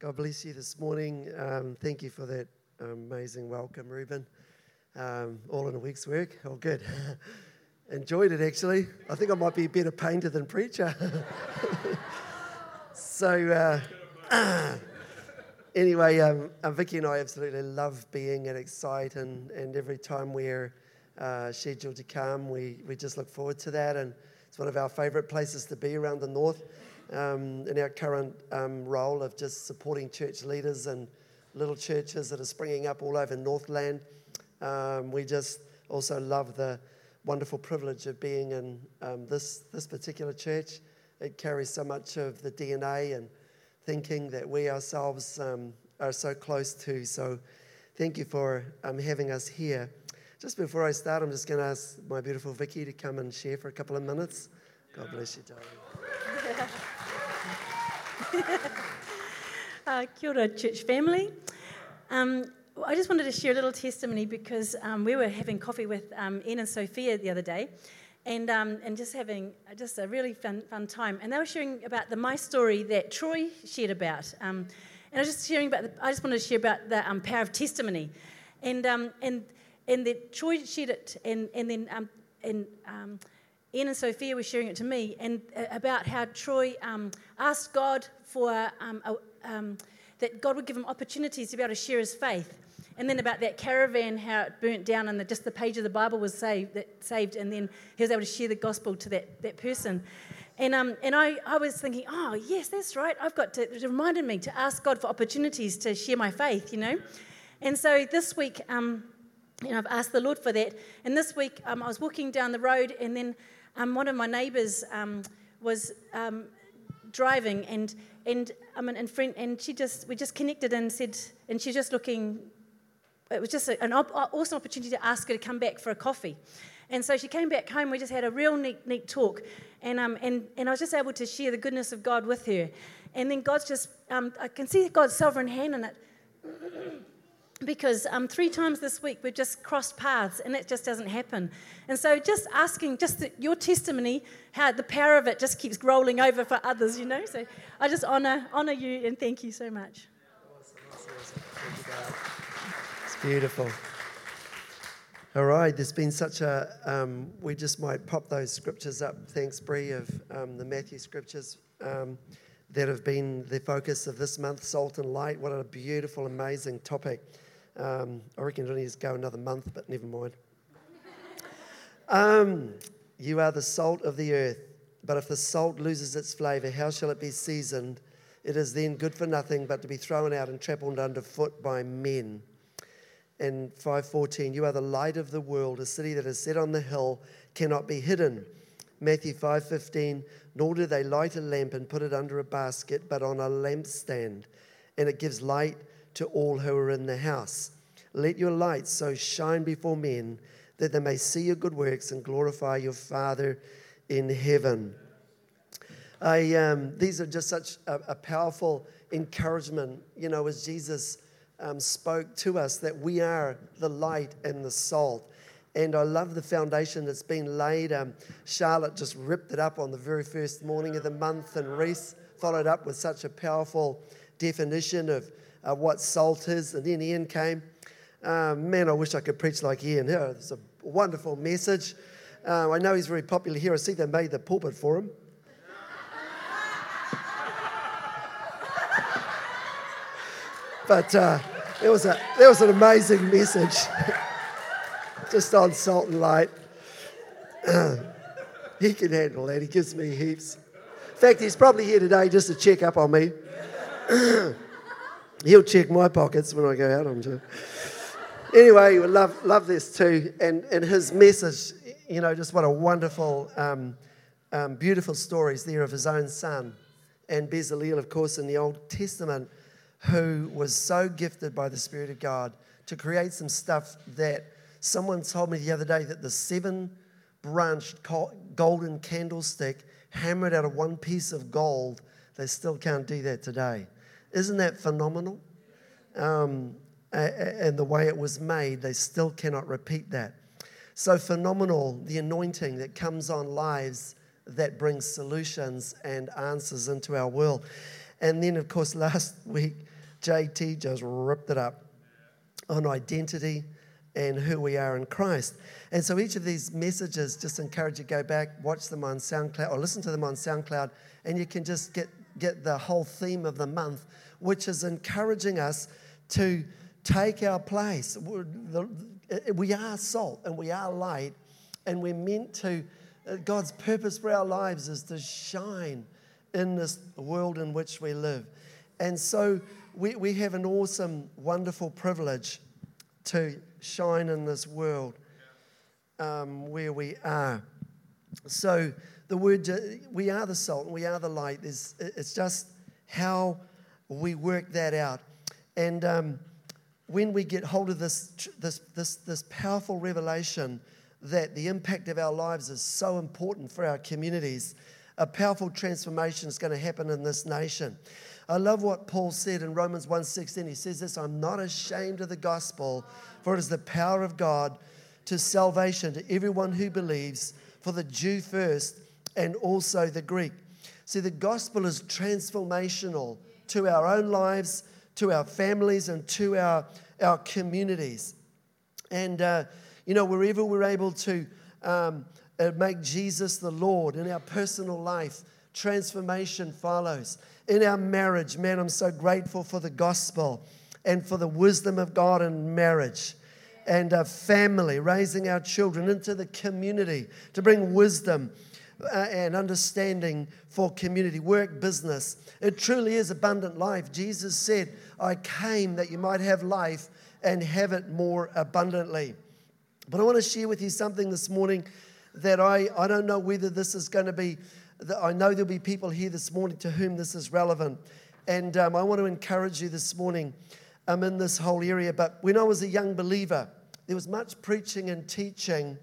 God bless you this morning. Um, thank you for that amazing welcome, Ruben. Um, all in a week's work. Oh, good. Enjoyed it actually. I think I might be a better painter than preacher. so, uh, anyway, um, uh, Vicky and I absolutely love being at Excite, and, and every time we're uh, scheduled to come, we, we just look forward to that. And it's one of our favourite places to be around the north um, in our current um, role of just supporting church leaders and little churches that are springing up all over Northland. Um, we just also love the wonderful privilege of being in um, this, this particular church. It carries so much of the DNA and thinking that we ourselves um, are so close to. So thank you for um, having us here. Just before I start, I'm just going to ask my beautiful Vicky to come and share for a couple of minutes. God bless you, darling. uh, kia ora, church family. Um, I just wanted to share a little testimony because um, we were having coffee with um, Ian and Sophia the other day, and um, and just having just a really fun fun time. And they were sharing about the my story that Troy shared about. Um, and I was just sharing about. The, I just wanted to share about the um, power of testimony, and um, and and that Troy shared it, and and then and. Ian and Sophia were sharing it to me, and uh, about how Troy asked God for a, that God would give him opportunities to be able to share his faith. And then about that caravan, how it burnt down and the, just the page of the Bible was saved, that, saved, and then he was able to share the gospel to that, that person. And, um, and I, I was thinking, oh, yes, that's right. I've got to, it reminded me to ask God for opportunities to share my faith, you know. And so this week, um, know, I've asked the Lord for that. And this week, um, I was walking down the road, and then um, one of my neighbours um, was um, driving, and and I mean, and and she just we just connected and said, and she's just looking it was just an awesome opportunity to ask her to come back for a coffee. And so she came back home. We just had a real neat, neat talk. And, um, and, and I was just able to share the goodness of God with her. And then God's just, um, I can see God's sovereign hand in it. Because um, three times this week we've just crossed paths and that just doesn't happen. And so just asking, just the, your testimony, how the power of it just keeps rolling over for others, you know. So I just honor, honor you and thank you so much. Awesome. Beautiful. All right, there's been such a, um, we just might pop those scriptures up. Thanks, Brie, of um, the Matthew scriptures um, that have been the focus of this month, Salt and Light. What a beautiful, amazing topic. Um, I reckon it needs to go another month, but never mind. Um, you are the salt of the earth, but if the salt loses its flavor, how shall it be seasoned? It is then good for nothing but to be thrown out and trampled underfoot by men And 5:14, you are the light of the world. A city that is set on the hill cannot be hidden. Matthew 5:15, nor do they light a lamp and put it under a basket, but on a lampstand, and it gives light to all who are in the house. Let your light so shine before men that they may see your good works and glorify your Father in heaven. I, um, these are just such a, a powerful encouragement, you know, as Jesus um, spoke to us that we are the light and the salt. And I love the foundation that's been laid. Um, Charlotte just ripped it up on the very first morning of the month, and Reese followed up with such a powerful definition of uh, what salt is. And then Ian came. Um, man, I wish I could preach like Ian. Yeah, it's a wonderful message. Uh, I know he's very popular here. I see they made the pulpit for him. But uh, it, was a, it was an amazing message, just on salt and light. he can handle that. He gives me heaps. In fact, he's probably here today just to check up on me. He'll check my pockets when I go out. I'm sure. Anyway, love love this too, and and his message. You know, just what a wonderful, um, um, beautiful stories there of his own son, and Bezalel, of course, in the Old Testament who was so gifted by the Spirit of God to create some stuff that someone told me the other day that the seven branched golden candlestick hammered out of one piece of gold, they still can't do that today. Isn't that phenomenal? Um, and the way it was made, they still cannot repeat that. So phenomenal, the anointing that comes on lives that brings solutions and answers into our world. And then, of course, last week, JT just ripped it up on identity and who we are in Christ. And so each of these messages just encourage you to go back, watch them on SoundCloud, or listen to them on SoundCloud, and you can just get, get the whole theme of the month, which is encouraging us to take our place. We are salt and we are light, and we're meant to, uh, God's purpose for our lives is to shine in this world in which we live. And so we, we have an awesome, wonderful privilege to shine in this world um, where we are. So the word, we are the salt and we are the light. It's, it's just how we work that out. And um, when we get hold of this, this, this, this powerful revelation that the impact of our lives is so important for our communities, a powerful transformation is going to happen in this nation. I love what Paul said in Romans 1:16. He says this, I'm not ashamed of the gospel, for it is the power of God to salvation to everyone who believes, for the Jew first and also the Greek. See, the gospel is transformational to our own lives, to our families, and to our, our communities. And, uh, you know, wherever we're able to um, uh, make Jesus the Lord in our personal life, transformation follows. In our marriage, man, I'm so grateful for the gospel and for the wisdom of God in marriage and a family, raising our children into the community to bring wisdom uh, and understanding for community, work, business. It truly is abundant life. Jesus said, I came that you might have life and have it more abundantly. But I want to share with you something this morning that I, I don't know whether this is going to be, I know there'll be people here this morning to whom this is relevant. And um, I want to encourage you this morning um, in this whole area. But when I was a young believer, there was much preaching and teaching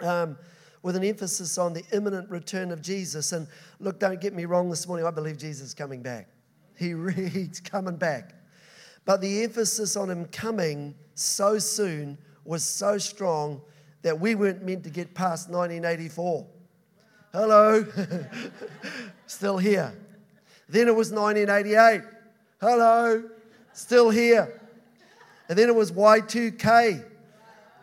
um, with an emphasis on the imminent return of Jesus. And look, don't get me wrong this morning, I believe Jesus is coming back. He, he's coming back. But the emphasis on him coming so soon was so strong that we weren't meant to get past 1984. Hello, still here. Then it was 1988. Hello, still here. And then it was Y2K,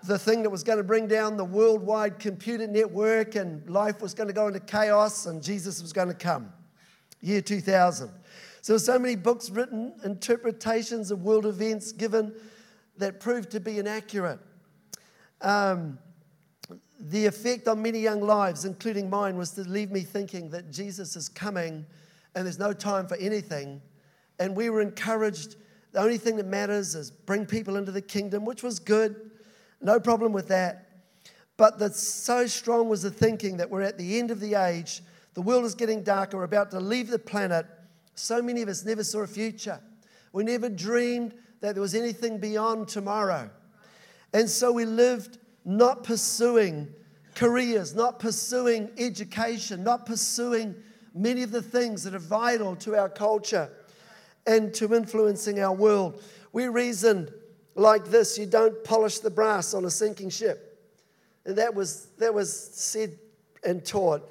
the thing that was going to bring down the worldwide computer network, and life was going to go into chaos, and Jesus was going to come. Year 2000. So, so many books written, interpretations of world events given that proved to be inaccurate. Um, the effect on many young lives, including mine, was to leave me thinking that Jesus is coming and there's no time for anything. And we were encouraged. The only thing that matters is bring people into the kingdom, which was good. No problem with that. But that so strong was the thinking that we're at the end of the age, the world is getting darker, we're about to leave the planet. So many of us never saw a future. We never dreamed that there was anything beyond tomorrow. And so we lived not pursuing careers, not pursuing education, not pursuing many of the things that are vital to our culture and to influencing our world. We reasoned like this you don't polish the brass on a sinking ship. And that was, that was said and taught.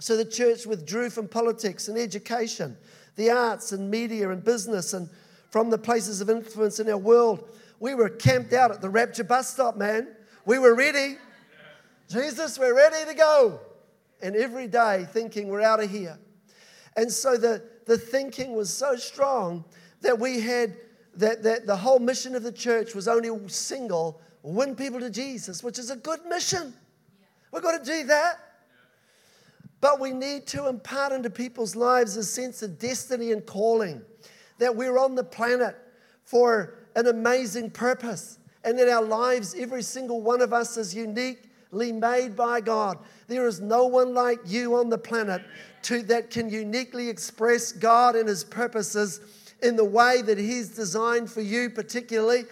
So the church withdrew from politics and education, the arts and media and business, and from the places of influence in our world. We were camped out at the Rapture bus stop, man. We were ready. Jesus, we're ready to go. And every day thinking we're out of here. And so the, the thinking was so strong that we had that, that the whole mission of the church was only single win people to Jesus, which is a good mission. We've got to do that. But we need to impart into people's lives a sense of destiny and calling, that we're on the planet for an amazing purpose, and that our lives, every single one of us, is uniquely made by God. There is no one like you on the planet to, that can uniquely express God and His purposes in the way that He's designed for you, particularly.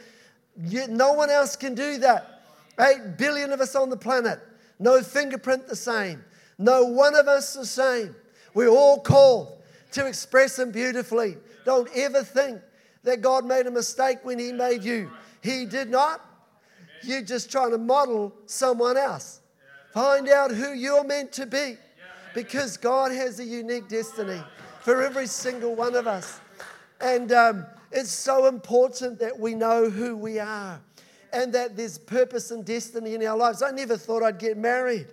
No one else can do that. Eight billion of us on the planet, no fingerprint the same, no one of us the same. We're all called to express Him beautifully. Don't ever think that God made a mistake when He made you. He did not. You're just trying to model someone else. Find out who you're meant to be because God has a unique destiny. for every single one of us. And um, it's so important that we know who we are and that there's purpose and destiny in our lives. I never thought I'd get married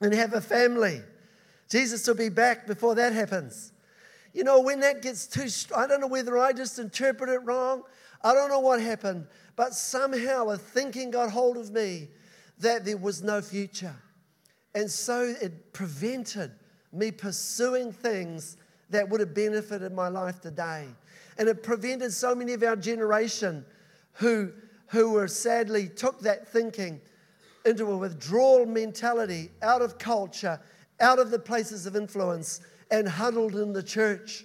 and have a family. Jesus will be back before that happens. You know, when that gets too, I don't know whether I just interpret it wrong. I don't know what happened, but somehow a thinking got hold of me that there was no future. And so it prevented me pursuing things that would have benefited my life today. And it prevented so many of our generation who, who were sadly took that thinking into a withdrawal mentality out of culture, out of the places of influence, and huddled in the church.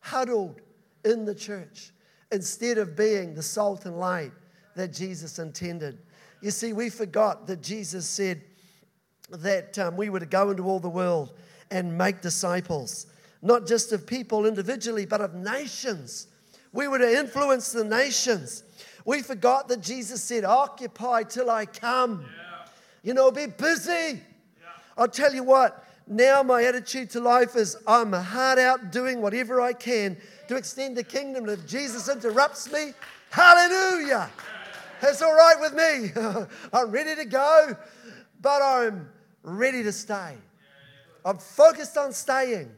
Huddled in the church instead of being the salt and light that Jesus intended. You see, we forgot that Jesus said that um, we were to go into all the world and make disciples not just of people individually, but of nations. We were to influence the nations. We forgot that Jesus said, Occupy till I come. Yeah. You know, be busy. Yeah. I'll tell you what, now my attitude to life is I'm hard out doing whatever I can to extend the kingdom. If Jesus interrupts me, hallelujah. That's all right with me. I'm ready to go, but I'm ready to stay. I'm focused on staying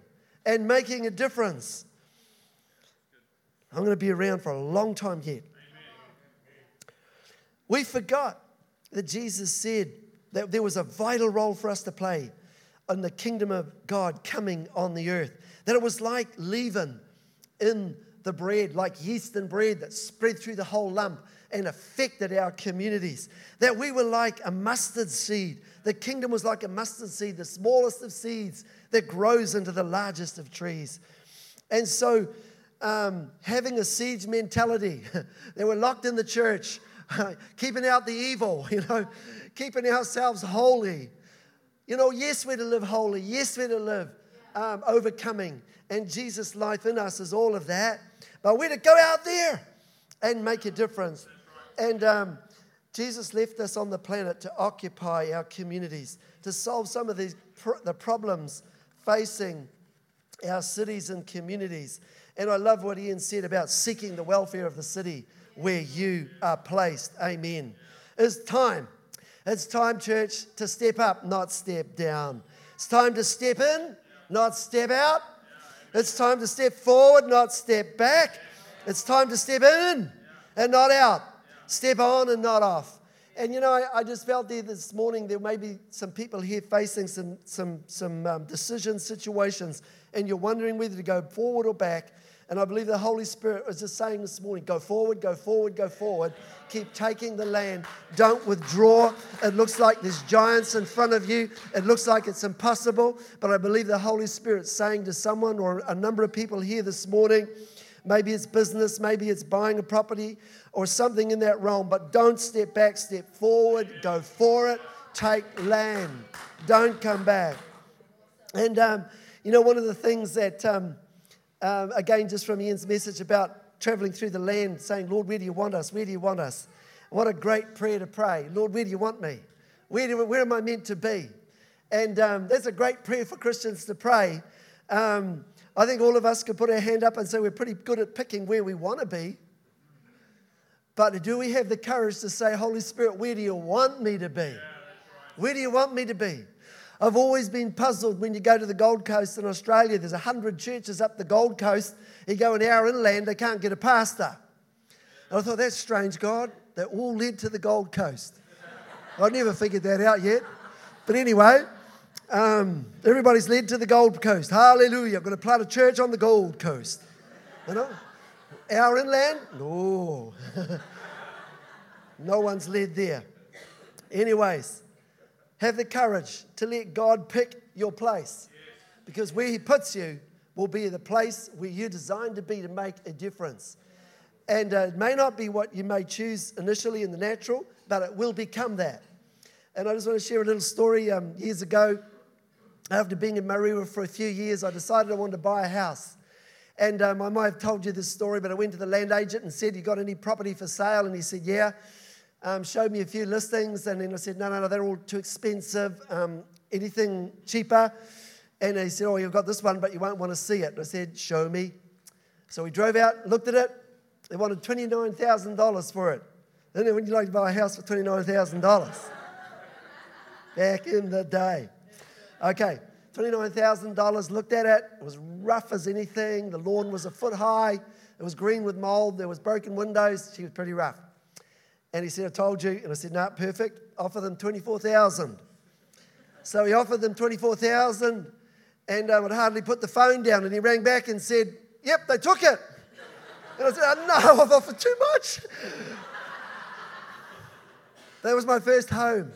and making a difference. I'm going to be around for a long time yet. We forgot that Jesus said that there was a vital role for us to play in the kingdom of God coming on the earth. That it was like leaven in the bread, like yeast in bread that spread through the whole lump and affected our communities. That we were like a mustard seed. The kingdom was like a mustard seed, the smallest of seeds that grows into the largest of trees. And so, um, having a siege mentality, they were locked in the church, keeping out the evil, you know, keeping ourselves holy. You know, yes, we're to live holy. Yes, we're to live um, overcoming. And Jesus' life in us is all of that. But we're to go out there and make a difference. And um, Jesus left us on the planet to occupy our communities, to solve some of these the problems facing our cities and communities. And I love what Ian said about seeking the welfare of the city where you are placed. Amen. It's time. It's time, church, to step up, not step down. It's time to step in, not step out. It's time to step forward, not step back. It's time to step in and not out. Step on and not off. And you know, I, I, just felt there this morning there may be some people here facing some, some, some um, decision situations, and you're wondering whether to go forward or back. And I believe the Holy Spirit was just saying this morning go forward, go forward, go forward. Keep taking the land. Don't withdraw. It looks like there's giants in front of you. It looks like it's impossible. But I believe the Holy Spirit's saying to someone or a number of people here this morning, Maybe it's business, maybe it's buying a property or something in that realm, but don't step back, step forward, go for it, take land. Don't come back. And, um, you know, one of the things that, um, um, again, just from Ian's message about traveling through the land, saying, Lord, where do you want us? Where do you want us? What a great prayer to pray. Lord, where do you want me? Where, do, where am I meant to be? And um, that's a great prayer for Christians to pray. Um, I think all of us could put our hand up and say we're pretty good at picking where we want to be. But do we have the courage to say, Holy Spirit, where do you want me to be? Where do you want me to be? I've always been puzzled when you go to the Gold Coast in Australia. There's 100 churches up the Gold Coast. You go an hour inland, they can't get a pastor. And I thought, that's strange, God. They all led to the Gold Coast. I've never figured that out yet. But anyway, um, everybody's led to the Gold Coast. Hallelujah. I'm going to plant a church on the Gold Coast. You know? Our inland? No. no one's led there. Anyways, have the courage to let God pick your place. Because where He puts you will be the place where you're designed to be to make a difference. And uh, it may not be what you may choose initially in the natural, but it will become that. And I just want to share a little story. Um, years ago, after being in Marewa for a few years, I decided I wanted to buy a house. And um, I might have told you this story, but I went to the land agent and said, You got any property for sale? And he said, Yeah. Um, showed me a few listings. And then I said, No, no, no, they're all too expensive. Um, anything cheaper? And he said, Oh, you've got this one, but you won't want to see it. And I said, Show me. So we drove out, looked at it. They wanted $29,000 for it. Then when you like to buy a house for $29,000? Back in the day. Okay, $29,000, looked at it. It was rough as anything. The lawn was a foot high. It was green with mold. There was broken windows. She was pretty rough. And he said, I told you. And I said, no, perfect. Offer them 24000 So he offered them 24000 and um, I would hardly put the phone down. And he rang back and said, yep, they took it. And I said, oh, no, I've offered too much. that was my first home.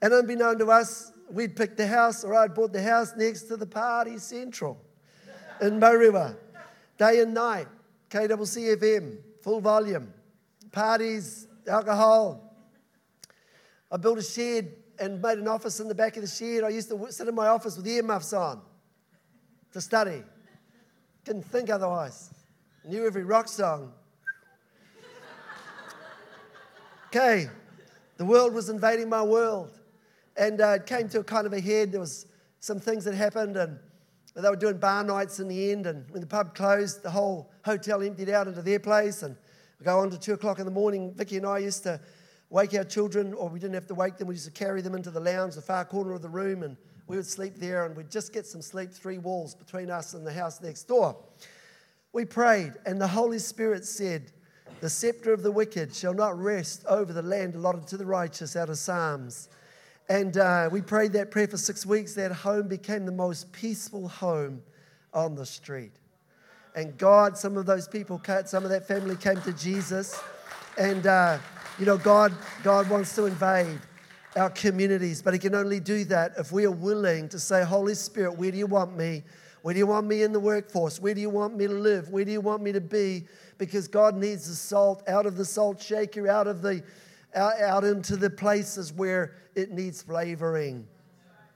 And unbeknown to us, we'd picked the house, or I'd bought the house next to the Party Central in River, day and night, KCCFM, full volume, parties, alcohol. I built a shed and made an office in the back of the shed. I used to sit in my office with earmuffs on to study. Couldn't think otherwise. Knew every rock song. Okay, the world was invading my world. And uh, it came to a kind of a head. There was some things that happened, and they were doing bar nights in the end. And when the pub closed, the whole hotel emptied out into their place. And we go on to two o'clock in the morning. Vicky and I used to wake our children, or we didn't have to wake them. We used to carry them into the lounge, the far corner of the room, and we would sleep there. And we'd just get some sleep, three walls between us and the house next door. We prayed, and the Holy Spirit said, The scepter of the wicked shall not rest over the land allotted to the righteous, out of Psalms. And uh, we prayed that prayer for six weeks. That home became the most peaceful home on the street. And God, some of those people, some of that family came to Jesus. And, uh, you know, God, God wants to invade our communities, but He can only do that if we are willing to say, Holy Spirit, where do you want me? Where do you want me in the workforce? Where do you want me to live? Where do you want me to be? Because God needs the salt out of the salt shaker, out of the out, out into the places where it needs flavoring.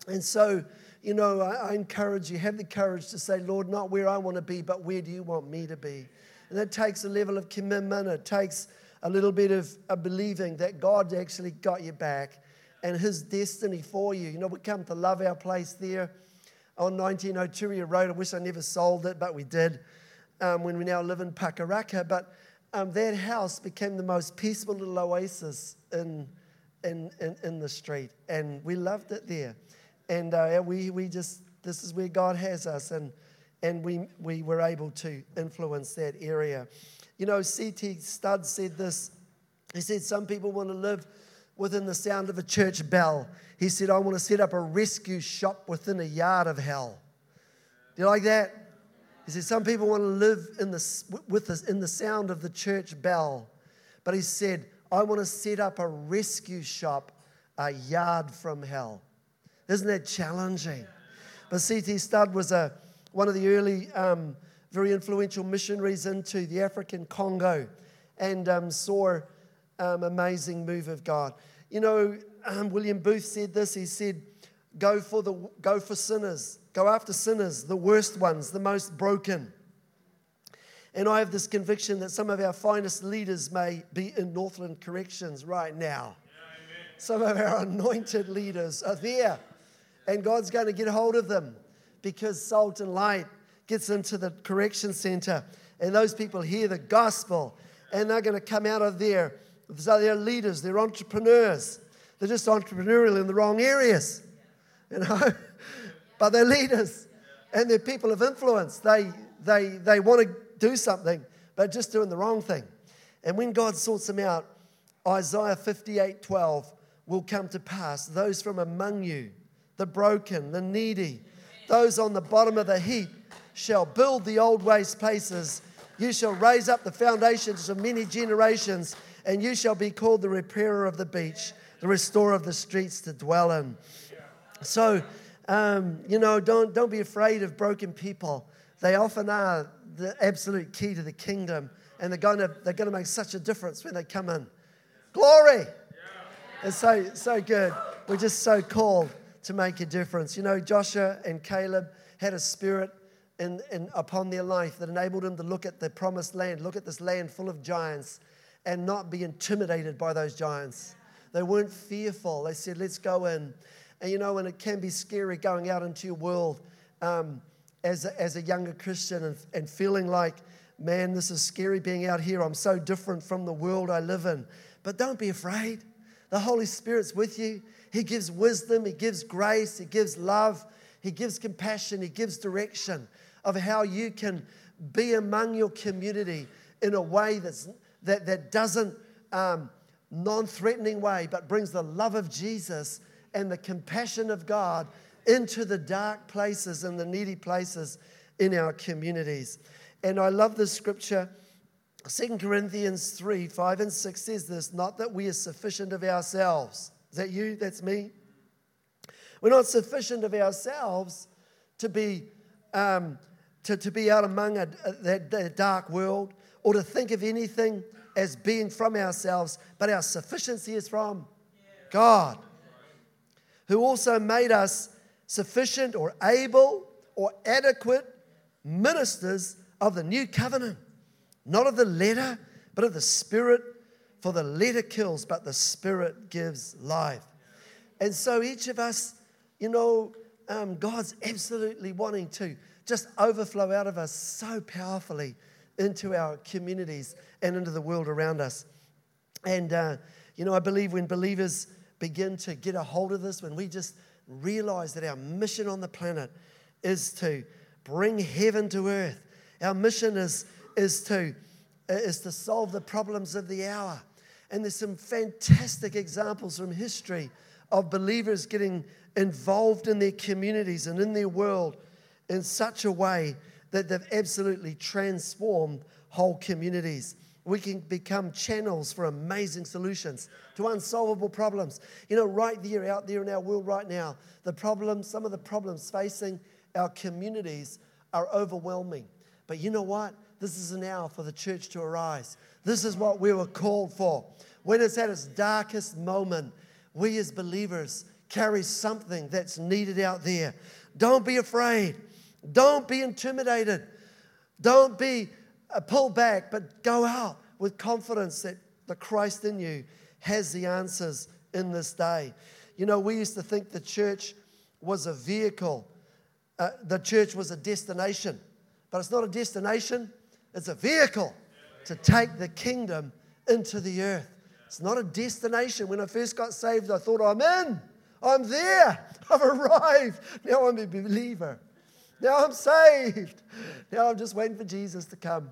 And so, you know, I, I, encourage you, have the courage to say, Lord, not where I want to be, but where do you want me to be? And that takes a level of commitment. It takes a little bit of believing that God actually got you back and his destiny for you. You know, we come to love our place there on 19 Oturia Road. I wish I never sold it, but we did um, when we now live in Pakaraka. But um, that house became the most peaceful little oasis in, in, in, in the street. And we loved it there. And uh, we, we just, this is where God has us. And, and we, we were able to influence that area. You know, C.T. Studd said this. He said, Some people want to live within the sound of a church bell. He said, I want to set up a rescue shop within a yard of hell. Do you like that? He said, Some people want to live in the, with us in the sound of the church bell. But he said, I want to set up a rescue shop a yard from hell. Isn't that challenging? But C.T. Studd was a, one of the early, um, very influential missionaries into the African Congo and um, saw um, amazing move of God. You know, um, William Booth said this. He said, "Go for the go for sinners." Go after sinners, the worst ones, the most broken. And I have this conviction that some of our finest leaders may be in Northland Corrections right now. Yeah, some of our anointed leaders are there. And God's going to get hold of them because salt and light gets into the correction center. And those people hear the gospel and they're going to come out of there. So they're leaders, they're entrepreneurs. They're just entrepreneurial in the wrong areas. You know? but they're leaders and they're people of influence. They, they, they want to do something, but just doing the wrong thing. And when God sorts them out, Isaiah 58 12 will come to pass. Those from among you, the broken, the needy, those on the bottom of the heap, shall build the old waste places. You shall raise up the foundations of many generations, and you shall be called the repairer of the beach, the restorer of the streets to dwell in. So, um, you know, don't, don't be afraid of broken people. They often are the absolute key to the kingdom, and they're going to, they're going to make such a difference when they come in. Glory! It's so, so good. We're just so called to make a difference. You know, Joshua and Caleb had a spirit in, in, upon their life that enabled them to look at the promised land, look at this land full of giants, and not be intimidated by those giants. They weren't fearful. They said, Let's go in. And you know, and it can be scary going out into your world um, as, a, as a younger Christian and, and feeling like, man, this is scary being out here. I'm so different from the world I live in. But don't be afraid. The Holy Spirit's with you. He gives wisdom, He gives grace, He gives love, He gives compassion, He gives direction of how you can be among your community in a way that's, that, that doesn't, um, non threatening way, but brings the love of Jesus and the compassion of God into the dark places and the needy places in our communities. And I love this scripture. 2 Corinthians 3 5 and 6 says this not that we are sufficient of ourselves. Is that you? That's me? We're not sufficient of ourselves to be, um, to, to be out among a, a, that, that dark world or to think of anything as being from ourselves, but our sufficiency is from God, who also made us sufficient or able or adequate ministers of the new covenant, not of the letter, but of the spirit. For the letter kills, but the spirit gives life. And so each of us, you know, um, God's absolutely wanting to just overflow out of us so powerfully into our communities and into the world around us. And, uh, you know, I believe when believers begin to get a hold of this, when we just realize that our mission on the planet is to bring heaven to earth, our mission is, is, to, uh, is to solve the problems of the hour. And there's some fantastic examples from history of believers getting involved in their communities and in their world in such a way that they've absolutely transformed whole communities. We can become channels for amazing solutions to unsolvable problems. You know, right there, out there in our world right now, the problems, some of the problems facing our communities are overwhelming. But you know what? This is an hour for the church to arise. This is what we were called for. When it's at its darkest moment, we as believers carry something that's needed out there. Don't be afraid. Don't be intimidated. Don't be uh, pulled back, but go out with confidence that the Christ in you has the answers in this day. You know, we used to think the church was a vehicle, uh, the church was a destination, but it's not a destination, it's a vehicle to take the kingdom into the earth. It's not a destination. When I first got saved, I thought, I'm in, I'm there, I've arrived. Now I'm a believer. Now I'm saved. Now I'm just waiting for Jesus to come.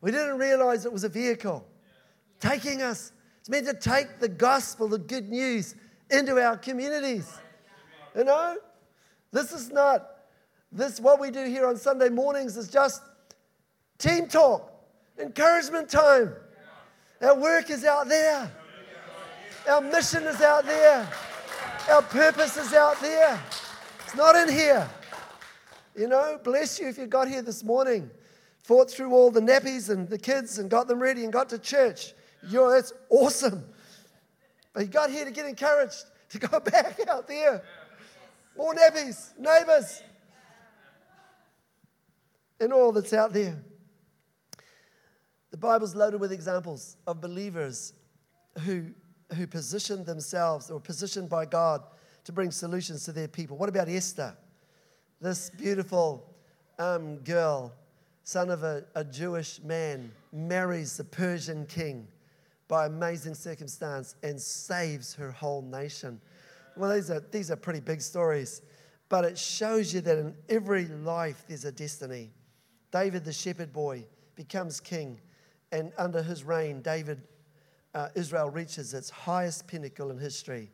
We didn't realize it was a vehicle taking us. It's meant to take the gospel, the good news, into our communities. You know? This is not, this, what we do here on Sunday mornings is just team talk, encouragement time. Our work is out there. Our mission is out there. Our purpose is out there. It's not in here. You know, bless you if you got here this morning, fought through all the nappies and the kids and got them ready and got to church. You're, that's awesome. But you got here to get encouraged to go back out there. More nappies, neighbors, and all that's out there. The Bible's loaded with examples of believers who, who positioned themselves or positioned by God to bring solutions to their people. What about Esther? this beautiful um, girl, son of a, a Jewish man, marries the Persian king by amazing circumstance and saves her whole nation. Well, these are, these are pretty big stories, but it shows you that in every life there's a destiny. David, the shepherd boy, becomes king, and under his reign, David, uh, Israel reaches its highest pinnacle in history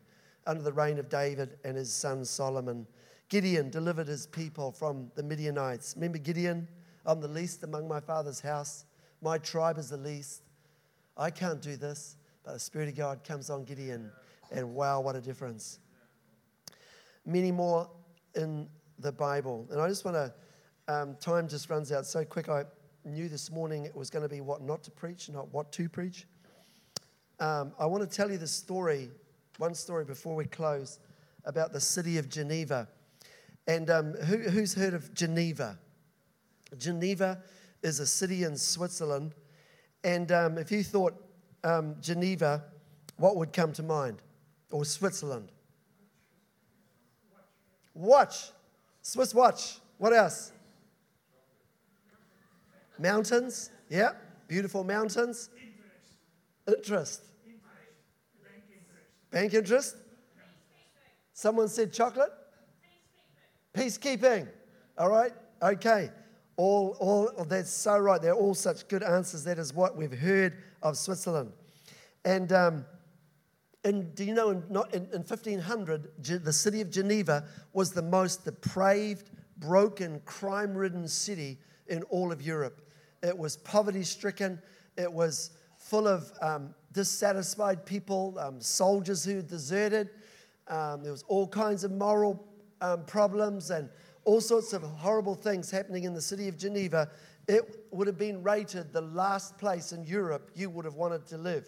under the reign of David and his son Solomon. Gideon delivered his people from the Midianites. Remember Gideon? I'm the least among my father's house. My tribe is the least. I can't do this, but the Spirit of God comes on Gideon, and wow, what a difference. Many more in the Bible. And I just want to, um, time just runs out so quick. I knew this morning it was going to be what not to preach, not what to preach. Um, I want to tell you the story, one story before we close, about the city of Geneva. And um, who, who's heard of Geneva? Geneva is a city in Switzerland. And um, if you thought um, Geneva, what would come to mind? Or Switzerland? Watch. Swiss watch. What else? Mountains. Yeah, beautiful mountains. Interest. Bank interest. Someone said chocolate. Peacekeeping. All right. Okay. All, all that's so right. They're all such good answers. That is what we've heard of Switzerland. And, um, and do you know, in, not, in, in 1500, the city of Geneva was the most depraved, broken, crime ridden city in all of Europe. It was poverty stricken, it was full of um, dissatisfied people, um, soldiers who deserted. Um, there was all kinds of moral um, problems and all sorts of horrible things happening in the city of Geneva, it would have been rated the last place in Europe you would have wanted to live.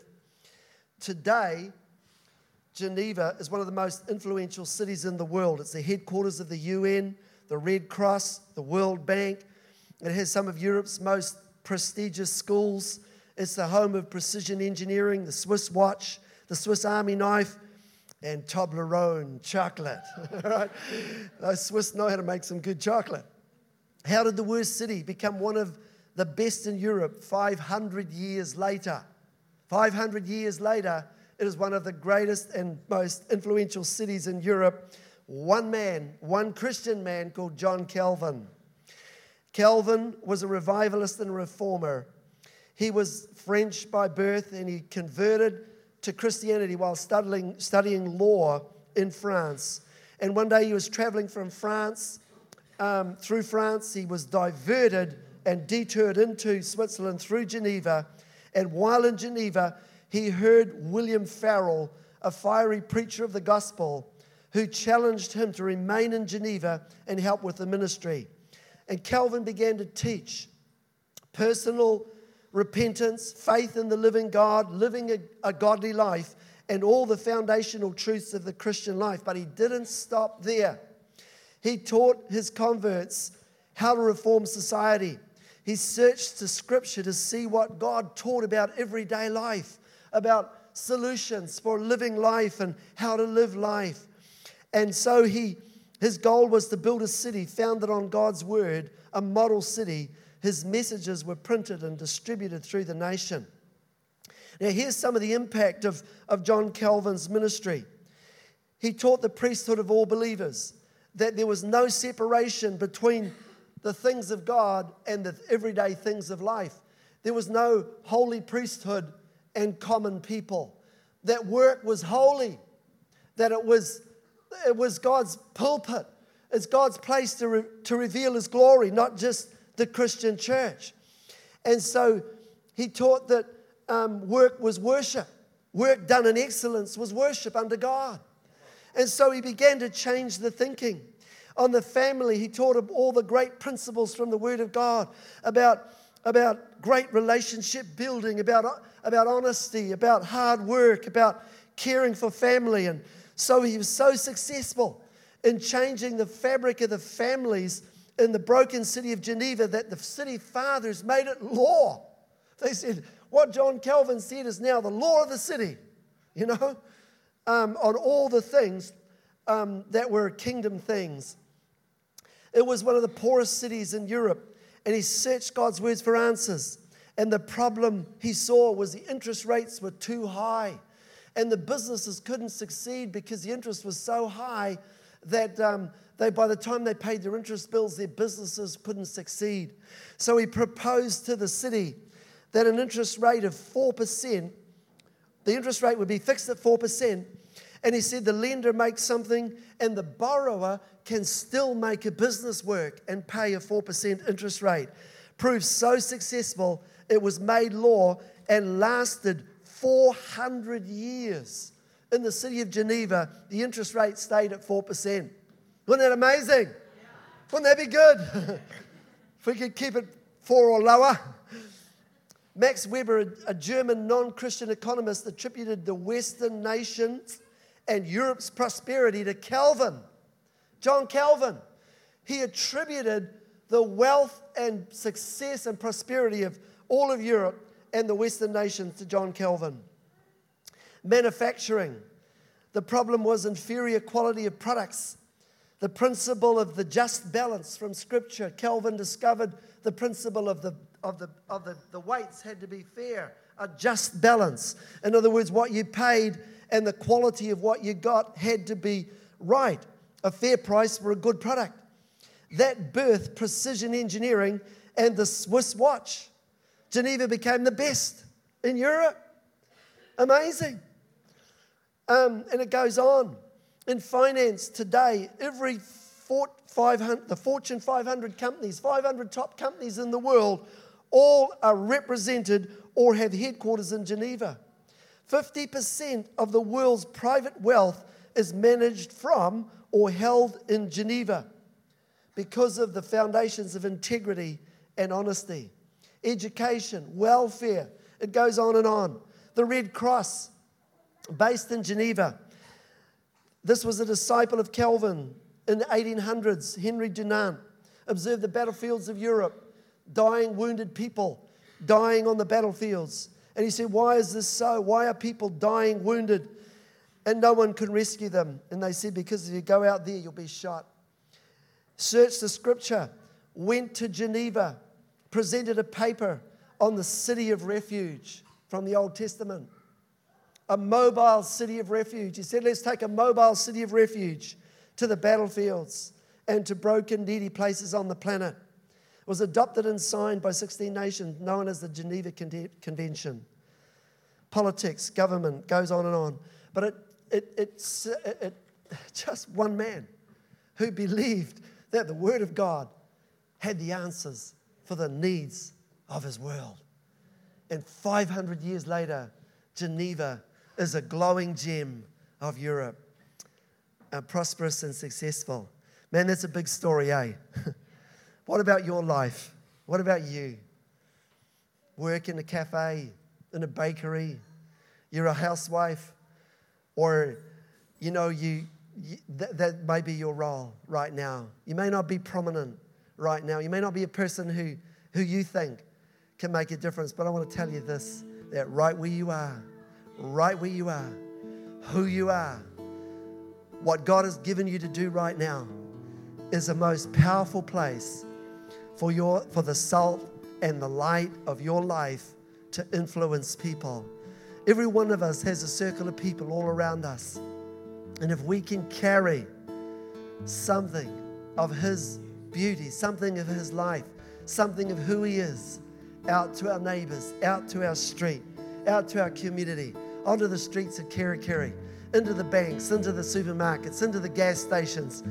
Today, Geneva is one of the most influential cities in the world. It's the headquarters of the UN, the Red Cross, the World Bank. It has some of Europe's most prestigious schools. It's the home of precision engineering, the Swiss watch, the Swiss Army knife, and Toblerone chocolate. right? Those Swiss know how to make some good chocolate. How did the worst city become one of the best in Europe 500 years later? 500 years later, it is one of the greatest and most influential cities in Europe. One man, one Christian man called John Calvin. Calvin was a revivalist and reformer. He was French by birth and he converted to Christianity while studying, studying law in France. And one day he was traveling from France, um, through France. He was diverted and detoured into Switzerland through Geneva. And while in Geneva, he heard William Farel, a fiery preacher of the gospel, who challenged him to remain in Geneva and help with the ministry. And Calvin began to teach personal repentance, faith in the living God, living a, a, godly life, and all the foundational truths of the Christian life. But he didn't stop there. He taught his converts how to reform society. He searched the scripture to see what God taught about everyday life, about solutions for living life and how to live life. And so he, his goal was to build a city founded on God's word, a model city his messages were printed and distributed through the nation. Now, here's some of the impact of, of John Calvin's ministry. He taught the priesthood of all believers that there was no separation between the things of God and the everyday things of life. There was no holy priesthood and common people. That work was holy, that it was, it was God's pulpit. It's God's place to, re, to reveal His glory, not just the Christian church. And so he taught that um, work was worship. Work done in excellence was worship under God. And so he began to change the thinking. On the family, he taught all the great principles from the Word of God about, about great relationship building, about, about honesty, about hard work, about caring for family. And so he was so successful in changing the fabric of the families in the broken city of Geneva that the city fathers made it law. They said, what John Calvin said is now the law of the city, you know, um, on all the things um, that were kingdom things. It was one of the poorest cities in Europe, and he searched God's words for answers. And the problem he saw was the interest rates were too high, and the businesses couldn't succeed because the interest was so high that um, they, by the time they paid their interest bills, their businesses couldn't succeed. So he proposed to the city that an interest rate of 4%, the interest rate would be fixed at 4%. And he said the lender makes something and the borrower can still make a business work and pay a 4% interest rate. Proved so successful, it was made law and lasted 400 years. In the city of Geneva, the interest rate stayed at 4%. Wasn't that amazing? Wouldn't that be good? if we could keep it four or lower. Max Weber, a German non Christian economist, attributed the Western nations and Europe's prosperity to Calvin, John Calvin. He attributed the wealth and success and prosperity of all of Europe and the Western nations to John Calvin. Manufacturing. The problem was inferior quality of products The principle of the just balance from Scripture. Calvin discovered the principle of the, of the, of the, the weights had to be fair, a just balance. In other words, what you paid and the quality of what you got had to be right. A fair price for a good product. That birth precision engineering and the Swiss watch. Geneva became the best in Europe. Amazing. Um, and it goes on. In finance today, every 500, the Fortune 500 companies, 500 top companies in the world, all are represented or have headquarters in Geneva. 50% of the world's private wealth is managed from or held in Geneva because of the foundations of integrity and honesty. Education, welfare, it goes on and on. The Red Cross, based in Geneva. This was a disciple of Calvin in the 1800s, Henry Dunant. Observed the battlefields of Europe, dying, wounded people, dying on the battlefields. And he said, Why is this so? Why are people dying, wounded, and no one can rescue them? And they said, Because if you go out there, you'll be shot. Searched the scripture, went to Geneva, presented a paper on the city of refuge from the Old Testament. A mobile city of refuge. He said, Let's take a mobile city of refuge to the battlefields and to broken, needy places on the planet It was adopted and signed by 16 nations, known as the Geneva Convention. Politics, government, goes on and on. But it, it, it's it, it, just one man who believed that the Word of God had the answers for the needs of his world. And 500 years later, Geneva is a glowing gem of Europe, uh, prosperous and successful. Man, that's a big story, eh? What about your life? What about you? Work in a cafe, in a bakery, you're a housewife, or you know, you, you that, that may be your role right now. You may not be prominent right now. You may not be a person who, who you think can make a difference, but I want to tell you this that right where you are, right where you are, who you are, what God has given you to do right now is the most powerful place for, your, for the salt and the light of your life to influence people. Every one of us has a circle of people all around us. And if we can carry something of His beauty, something of His life, something of who He is out to our neighbors, out to our street, out to our community, onto the streets of Kerikeri, into the banks, into the supermarkets, into the gas stations,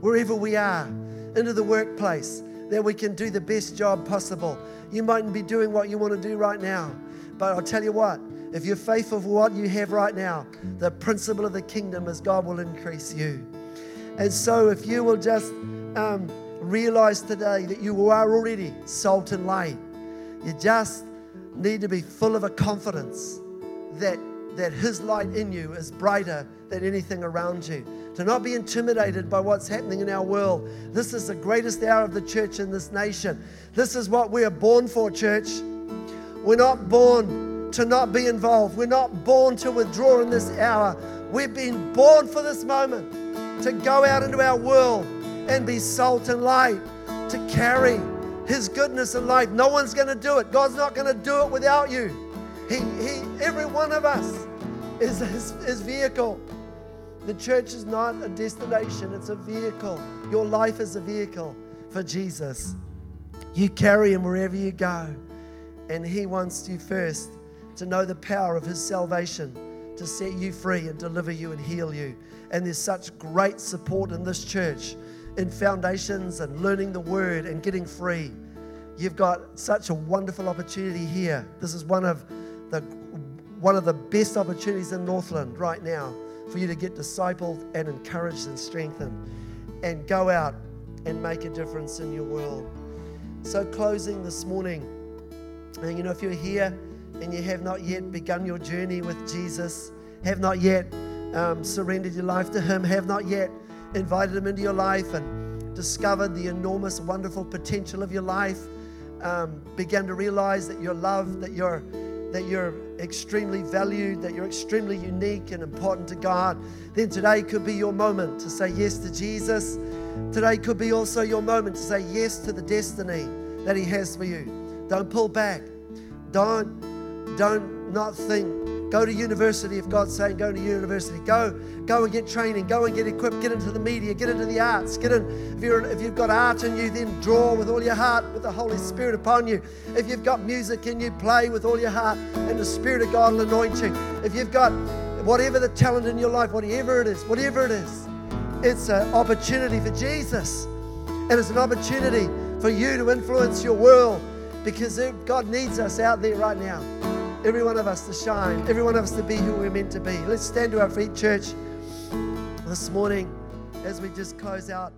wherever we are, into the workplace, that we can do the best job possible. You mightn't be doing what you want to do right now, but I'll tell you what, if you're faithful for what you have right now, the principle of the kingdom is God will increase you. And so if you will just um, realize today that you are already salt and light, you just need to be full of a confidence that, that His light in you is brighter than anything around you to not be intimidated by what's happening in our world. This is the greatest hour of the church in this nation. This is what we are born for, church. We're not born to not be involved, we're not born to withdraw in this hour. We've been born for this moment to go out into our world and be salt and light, to carry His goodness and life. No one's going to do it. God's not going to do it without you. He, he, every one of us is His, his vehicle. The church is not a destination, it's a vehicle. Your life is a vehicle for Jesus. You carry him wherever you go. And he wants you first to know the power of his salvation, to set you free and deliver you and heal you. And there's such great support in this church in foundations and learning the word and getting free. You've got such a wonderful opportunity here. This is one of the one of the best opportunities in Northland right now for you to get discipled and encouraged and strengthened and go out and make a difference in your world. So, closing this morning, and you know, if you're here and you have not yet begun your journey with Jesus, have not yet um, surrendered your life to Him, have not yet invited Him into your life and discovered the enormous, wonderful potential of your life, um, began to realize that you're loved, that you're that you're extremely valued, that you're extremely unique and important to God, then today could be your moment to say yes to Jesus. Today could be also your moment to say yes to the destiny that He has for you. Don't pull back. Don't, don't not think Go to university if God's saying go to university. Go, go and get training. Go and get equipped. Get into the media. Get into the arts. Get in. If you're if you've got art in you, then draw with all your heart with the Holy Spirit upon you. If you've got music in you, play with all your heart, and the Spirit of God will anoint you. If you've got whatever the talent in your life, whatever it is, whatever it is, it's an opportunity for Jesus, and it's an opportunity for you to influence your world because God needs us out there right now every one of us to shine, every one of us to be who we're meant to be. Let's stand to our feet, church, this morning as we just close out.